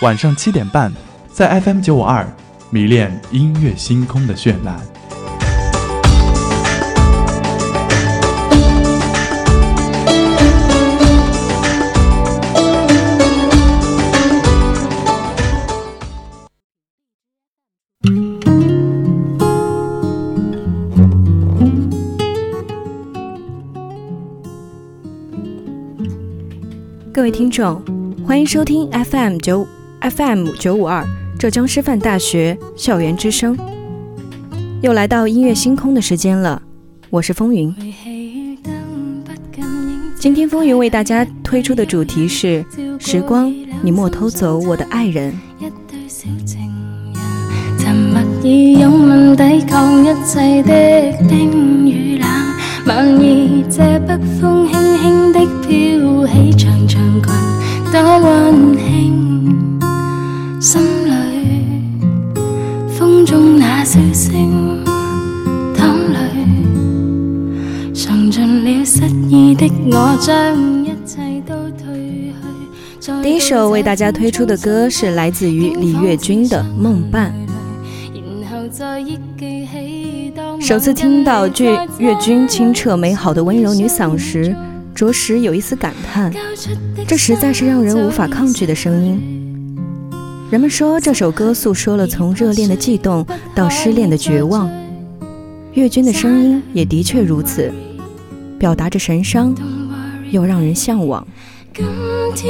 晚上七点半，在 FM 九五二，迷恋音乐星空的绚烂。各位听众，欢迎收听 FM 九五。fm 九五二浙江师范大学校园之声又来到音乐星空的时间了我是风云今天风云为大家推出的主题是时光你莫偷走我的爱人沉默以拥吻抵抗一切的冰与冷晚意借北风轻轻的飘起长长裙多温馨第一首为大家推出的歌是来自于李悦君的《梦伴》。首次听到君悦君清澈美好的温柔女嗓时，着实有一丝感叹，这实在是让人无法抗拒的声音。人们说这首歌诉说了从热恋的悸动到失恋的绝望，乐军的声音也的确如此，表达着神伤，又让人向往。今天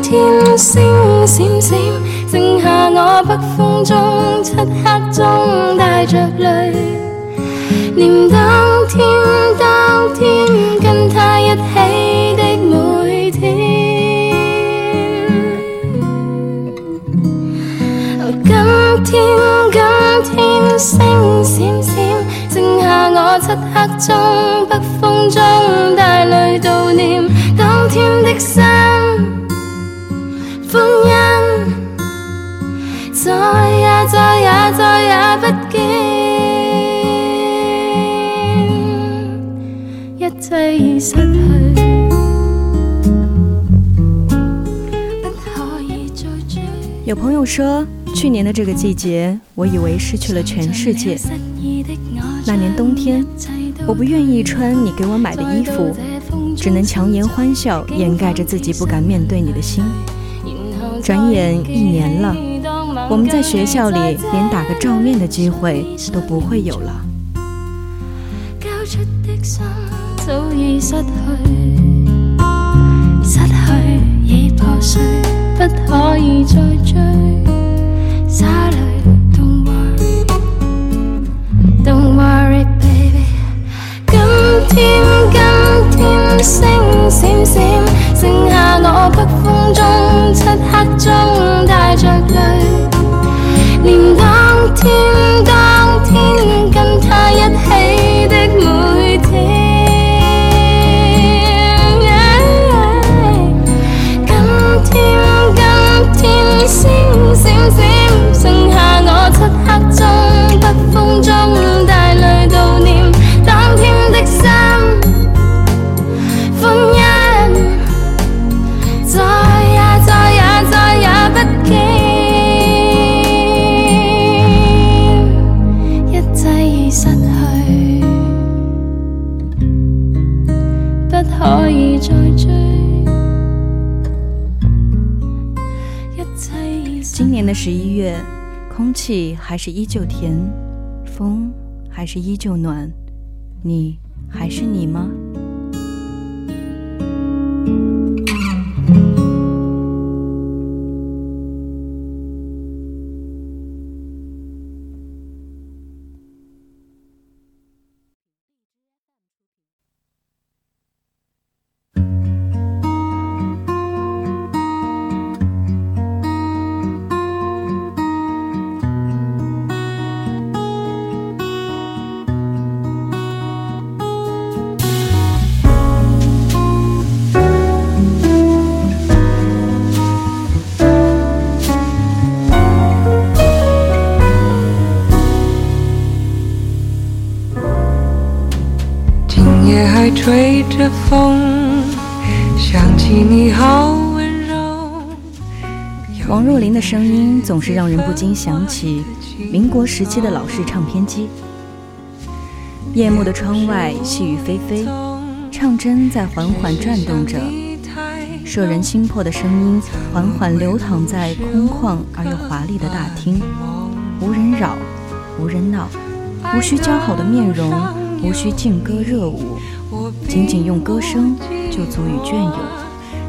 今天星闪闪，剩下我北风中，漆黑中带着泪，念当天当天跟他一起。星闪闪剩下我漆黑中北风中带泪悼念当天的心婚姻再也再也再也不见一切已失去不可以再追去年的这个季节，我以为失去了全世界。那年冬天，我不愿意穿你给我买的衣服，只能强颜欢笑，掩盖着自己不敢面对你的心。转眼一年了，我们在学校里连打个照面的机会都不会有了。已失去破碎，不可以再追。xa lời don't worry don't worry baby cắm tim cắm tim xanh xím xím rừng hà ngõ bắc phong trong chất hát trong 十一月，空气还是依旧甜，风还是依旧暖，你还是你吗？风，想起你好温柔。王若琳的声音总是让人不禁想起民国时期的老式唱片机。夜幕的窗外，细雨霏霏，唱针在缓缓转动着，摄人心魄的声音缓缓流淌在空旷而又华丽的大厅，无人扰，无人闹，无需姣好的面容，无需劲歌热舞。仅仅用歌声就足以隽永。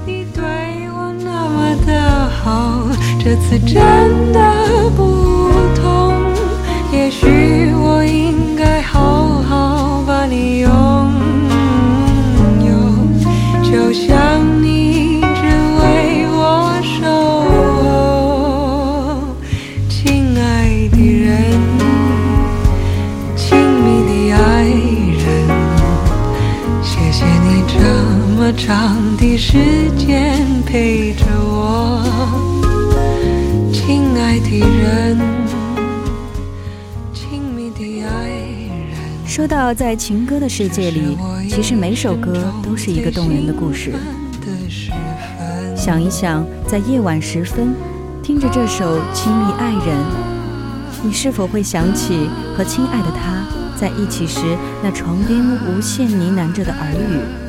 你对我那么的好，这次真的不同。也许我应该好好把你拥有，就像你。长的的的时间陪着我，亲亲爱爱人，人。密说到在情歌的世界里，其实每首歌都是一个动人的故事。想一想，在夜晚时分，听着这首《亲密爱人》，你是否会想起和亲爱的他在一起时那床边无限呢喃着的耳语？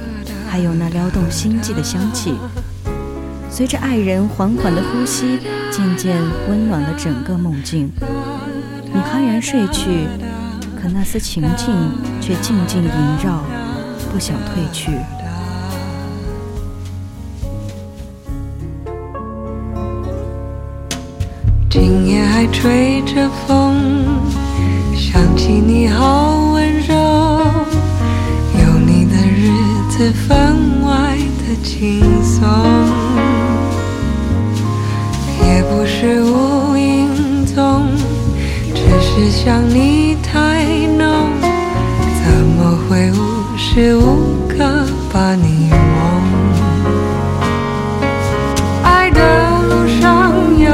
还有那撩动心悸的香气，随着爱人缓缓的呼吸，渐渐温暖了整个梦境。你酣然睡去，可那丝情境却静静萦绕，不想褪去。今夜还吹着风。分外的轻松，也不是无影踪，只是想你太浓，怎么会无时无刻把你梦？爱的路上有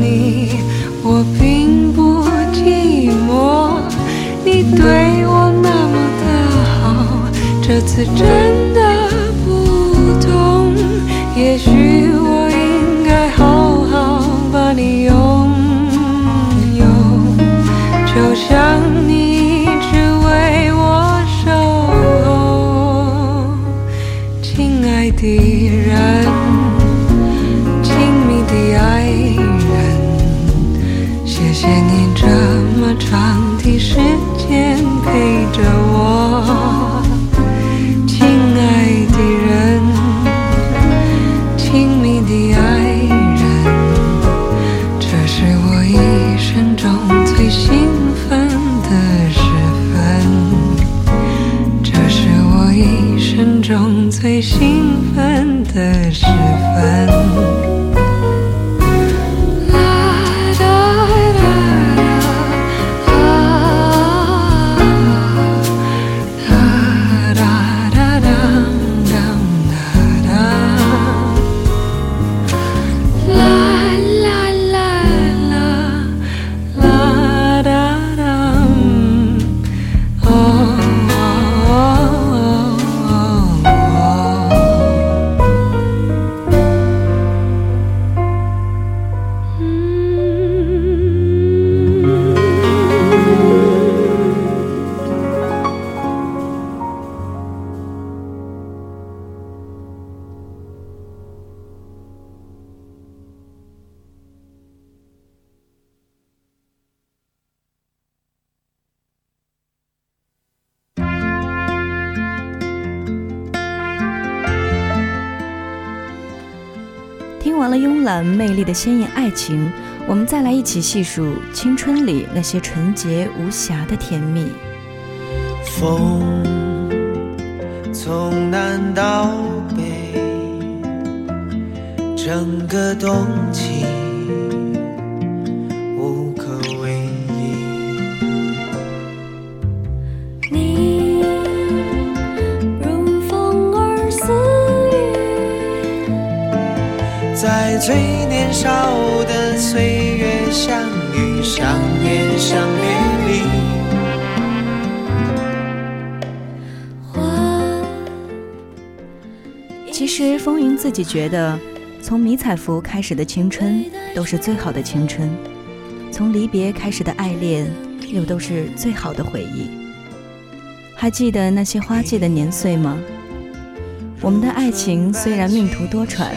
你，我并不寂寞。你对我那么的好，这次真。了慵懒魅力的鲜艳爱情，我们再来一起细数青春里那些纯洁无瑕的甜蜜。风从南到北，整个冬季。在最年少的岁月相遇，其实，风云自己觉得，从迷彩服开始的青春都是最好的青春；从离别开始的爱恋，又都是最好的回忆。还记得那些花季的年岁吗？我们的爱情虽然命途多舛。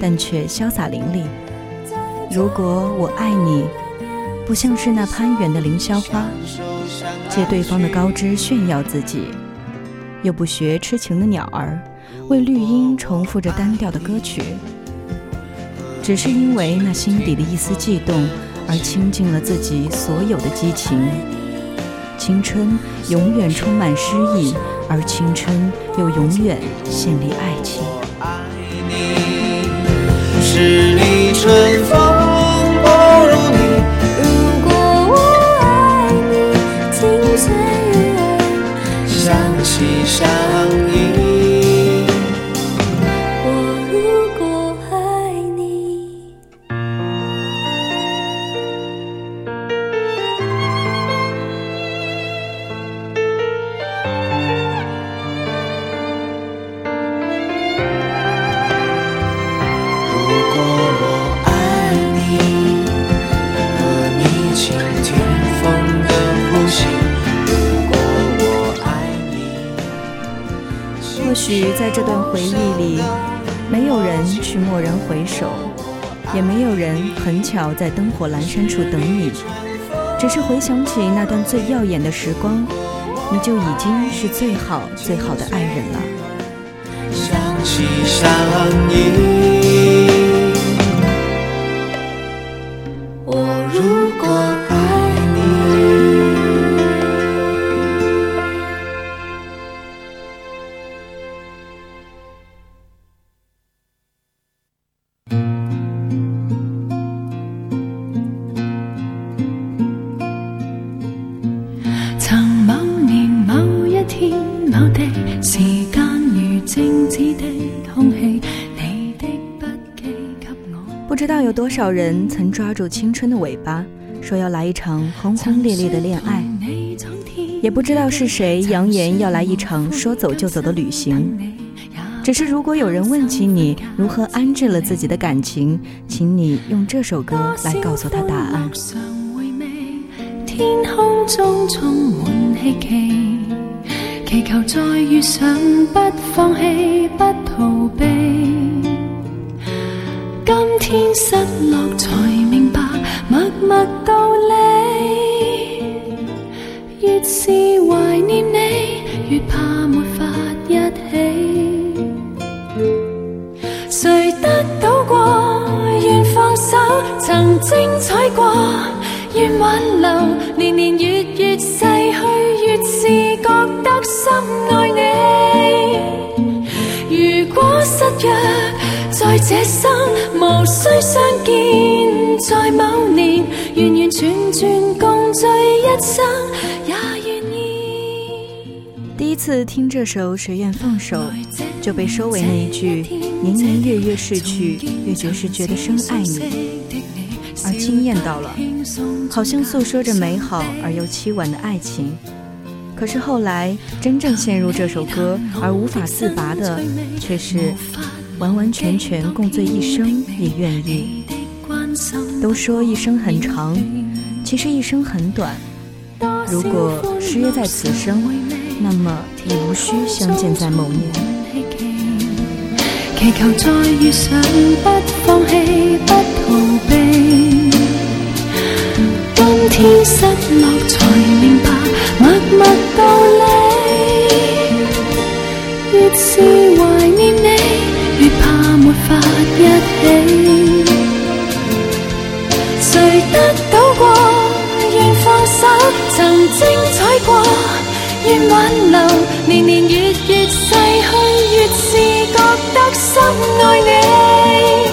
但却潇洒凌厉。如果我爱你，不像是那攀援的凌霄花，借对方的高枝炫耀自己；又不学痴情的鸟儿，为绿荫重复着单调的歌曲。只是因为那心底的一丝悸动，而倾尽了自己所有的激情。青春永远充满诗意，而青春又永远献给爱情。十里春风。人去蓦然回首，也没有人很巧在灯火阑珊处等你，只是回想起那段最耀眼的时光，你就已经是最好最好的爱人了。相惜相依。少人曾抓住青春的尾巴，说要来一场轰轰烈烈的恋爱。也不知道是谁扬言要来一场说走就走的旅行。只是如果有人问起你如何安置了自己的感情，请你用这首歌来告诉他答案。天空中充希冀，祈求再遇上不不放逃避。今天失落才明白，默默道理。越是怀念你，越怕没法一起。谁得到过愿放手，曾精彩过愿挽留。年年月月逝去，越是觉得深爱你。如果失约。在在这生生无需相见，某年完完全全共一也愿意。第一次听这首《谁愿放手》，就被收尾那一句“年年月月逝去，越觉是觉得深爱你”而惊艳到了，好像诉说着美好而又凄婉的爱情。可是后来真正陷入这首歌而无法自拔的，却是……完完全全共醉一生也愿意。都说一生很长，其实一生很短。如果失约在此生，那么也无需相见在某年。白一起，谁得到过愿放手，曾精彩过愿挽留，年年月月逝去，越是觉得深爱你。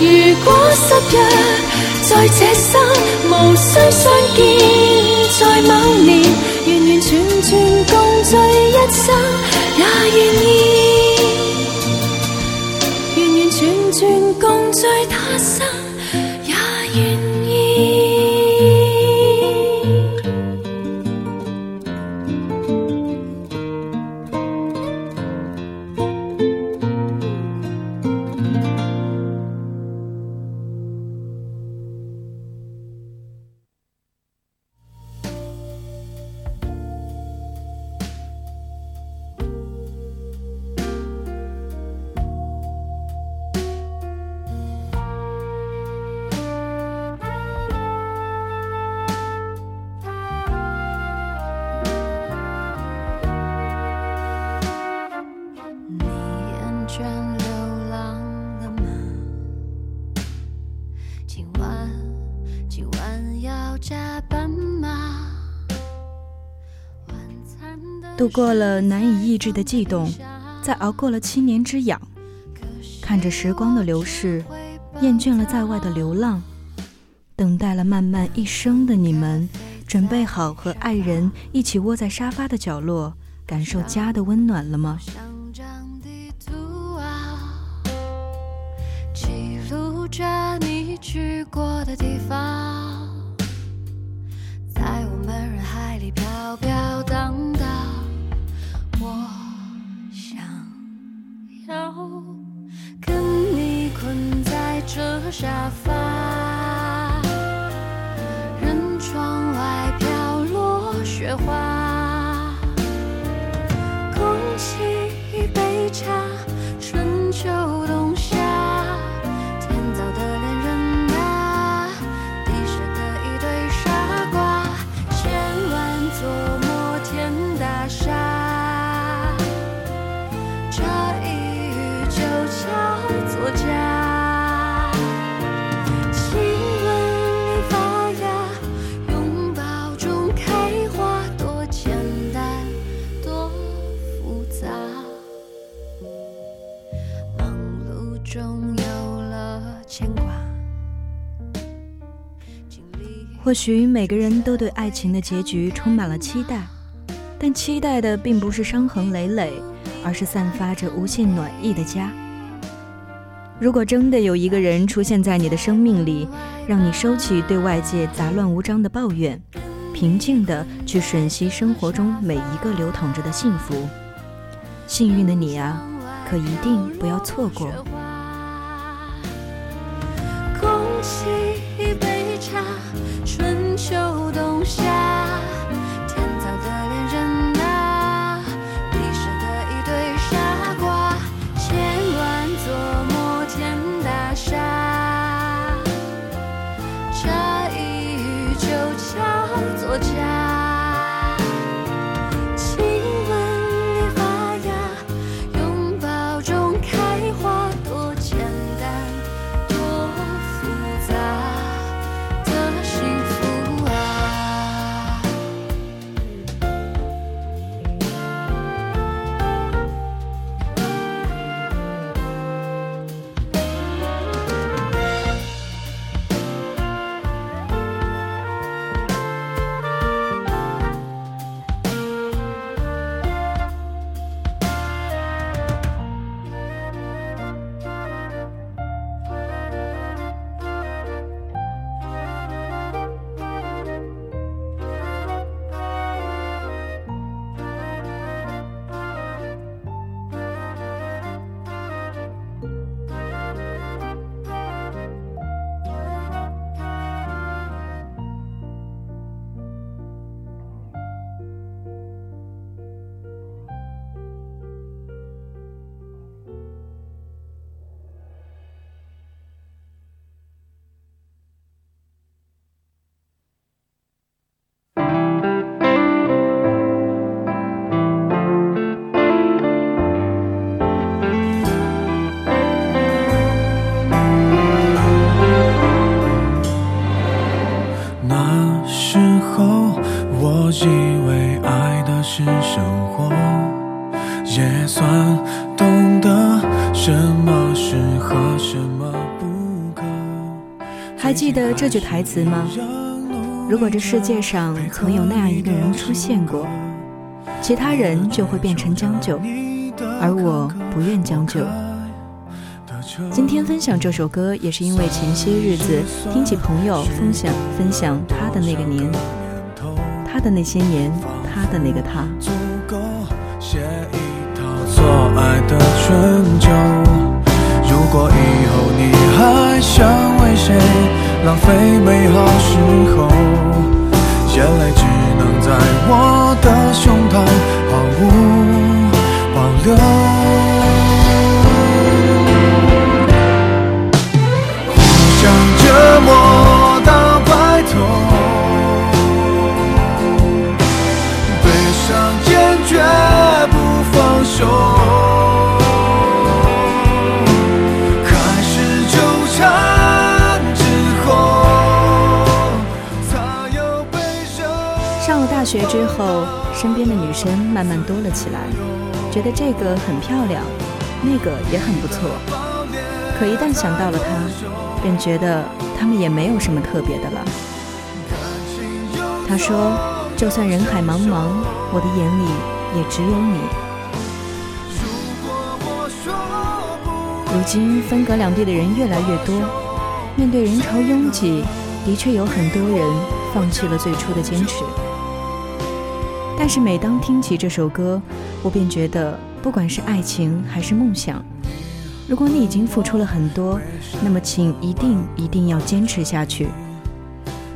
如果失约在这生，无需相见在某年，完完全全共聚一生也愿意。awesome. 度过了难以抑制的悸动，在熬过了七年之痒，看着时光的流逝，厌倦了在外的流浪，等待了漫漫一生的你们，准备好和爱人一起窝在沙发的角落，感受家的温暖了吗？着你去过的地方，在我们人海里飘飘。要跟你困在这沙发，任窗外飘落雪花，空沏一杯茶，春秋。或许每个人都对爱情的结局充满了期待，但期待的并不是伤痕累累，而是散发着无限暖意的家。如果真的有一个人出现在你的生命里，让你收起对外界杂乱无章的抱怨，平静的去吮吸生活中每一个流淌着的幸福，幸运的你啊，可一定不要错过。恭喜一杯茶。还记得这句台词吗？如果这世界上曾有那样一个人出现过，其他人就会变成将就，而我不愿将就。今天分享这首歌，也是因为前些日子听起朋友分享分享他的那个年，他的那些年，他的那个他。如果以后你还想为谁？浪费美好时候。起来，觉得这个很漂亮，那个也很不错。可一旦想到了他，便觉得他们也没有什么特别的了。他说：“就算人海茫茫，我的眼里也只有你。”如今分隔两地的人越来越多，面对人潮拥挤，的确有很多人放弃了最初的坚持。但是每当听起这首歌，我便觉得，不管是爱情还是梦想，如果你已经付出了很多，那么请一定一定要坚持下去。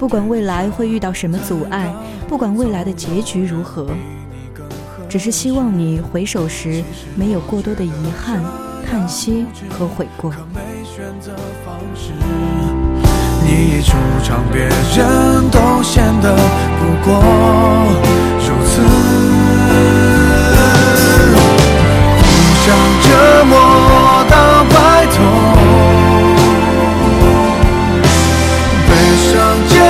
不管未来会遇到什么阻碍，不管未来的结局如何，只是希望你回首时没有过多的遗憾、叹息和悔过。你一出场，别人都显得不过。相见。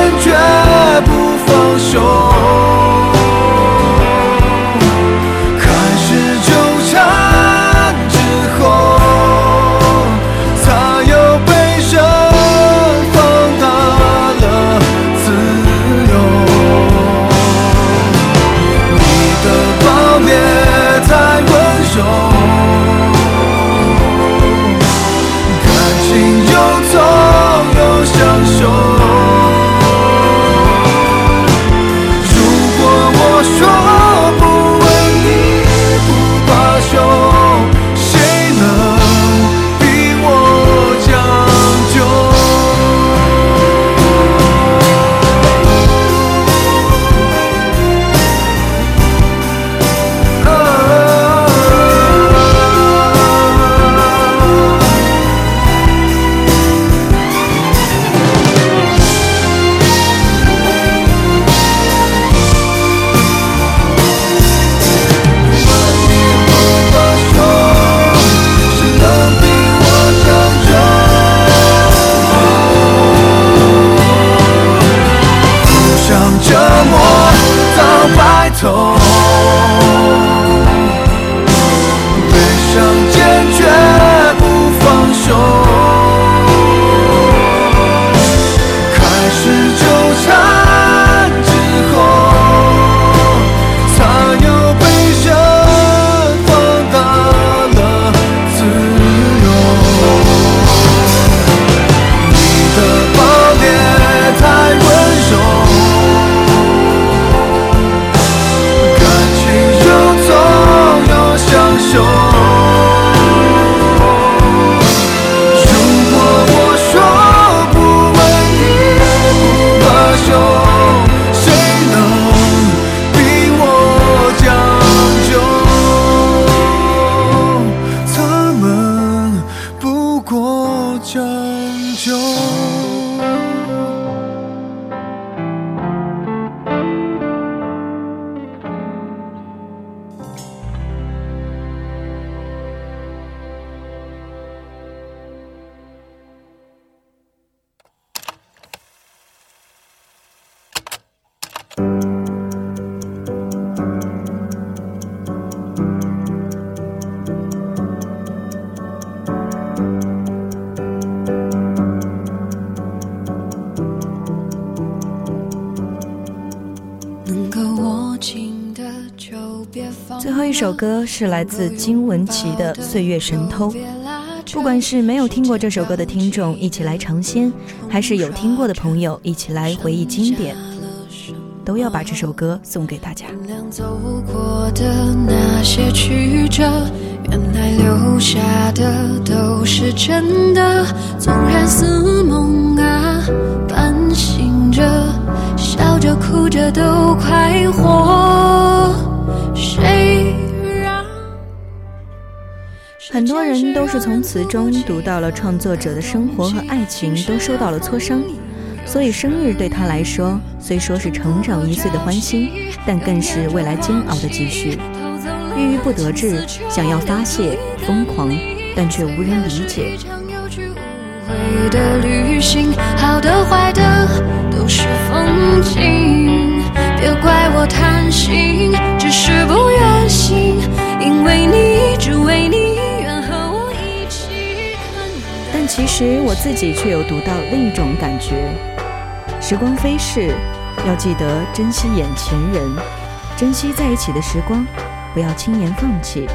最后一首歌是来自金玟岐的《岁月神偷》，不管是没有听过这首歌的听众，一起来尝鲜；还是有听过的朋友，一起来回忆经典，都要把这首歌送给大家。很多人都是从词中读到了创作者的生活和爱情都受到了挫伤，所以生日对他来说虽说是成长一岁的欢欣，但更是未来煎熬的积蓄。郁郁不得志，想要发泄疯狂，但却无人理解。怪我我贪心，只只是不愿愿醒，因为为你，你，和一起但其实我自己却有读到另一种感觉。时光飞逝，要记得珍惜眼前人，珍惜在一起的时光，不要轻言放弃。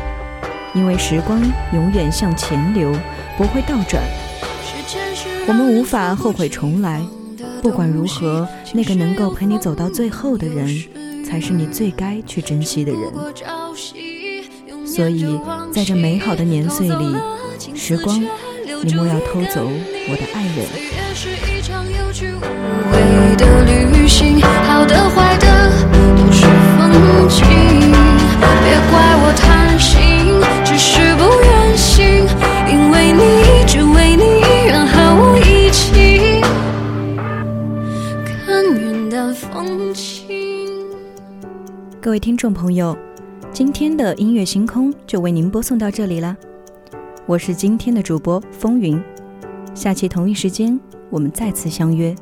因为时光永远向前流，不会倒转，我们无法后悔重来。不管如何，那个能够陪你走到最后的人，才是你最该去珍惜的人。所以，在这美好的年岁里，时光，你莫要偷走我的爱人。别怪我太。各位听众朋友，今天的音乐星空就为您播送到这里了。我是今天的主播风云，下期同一时间我们再次相约。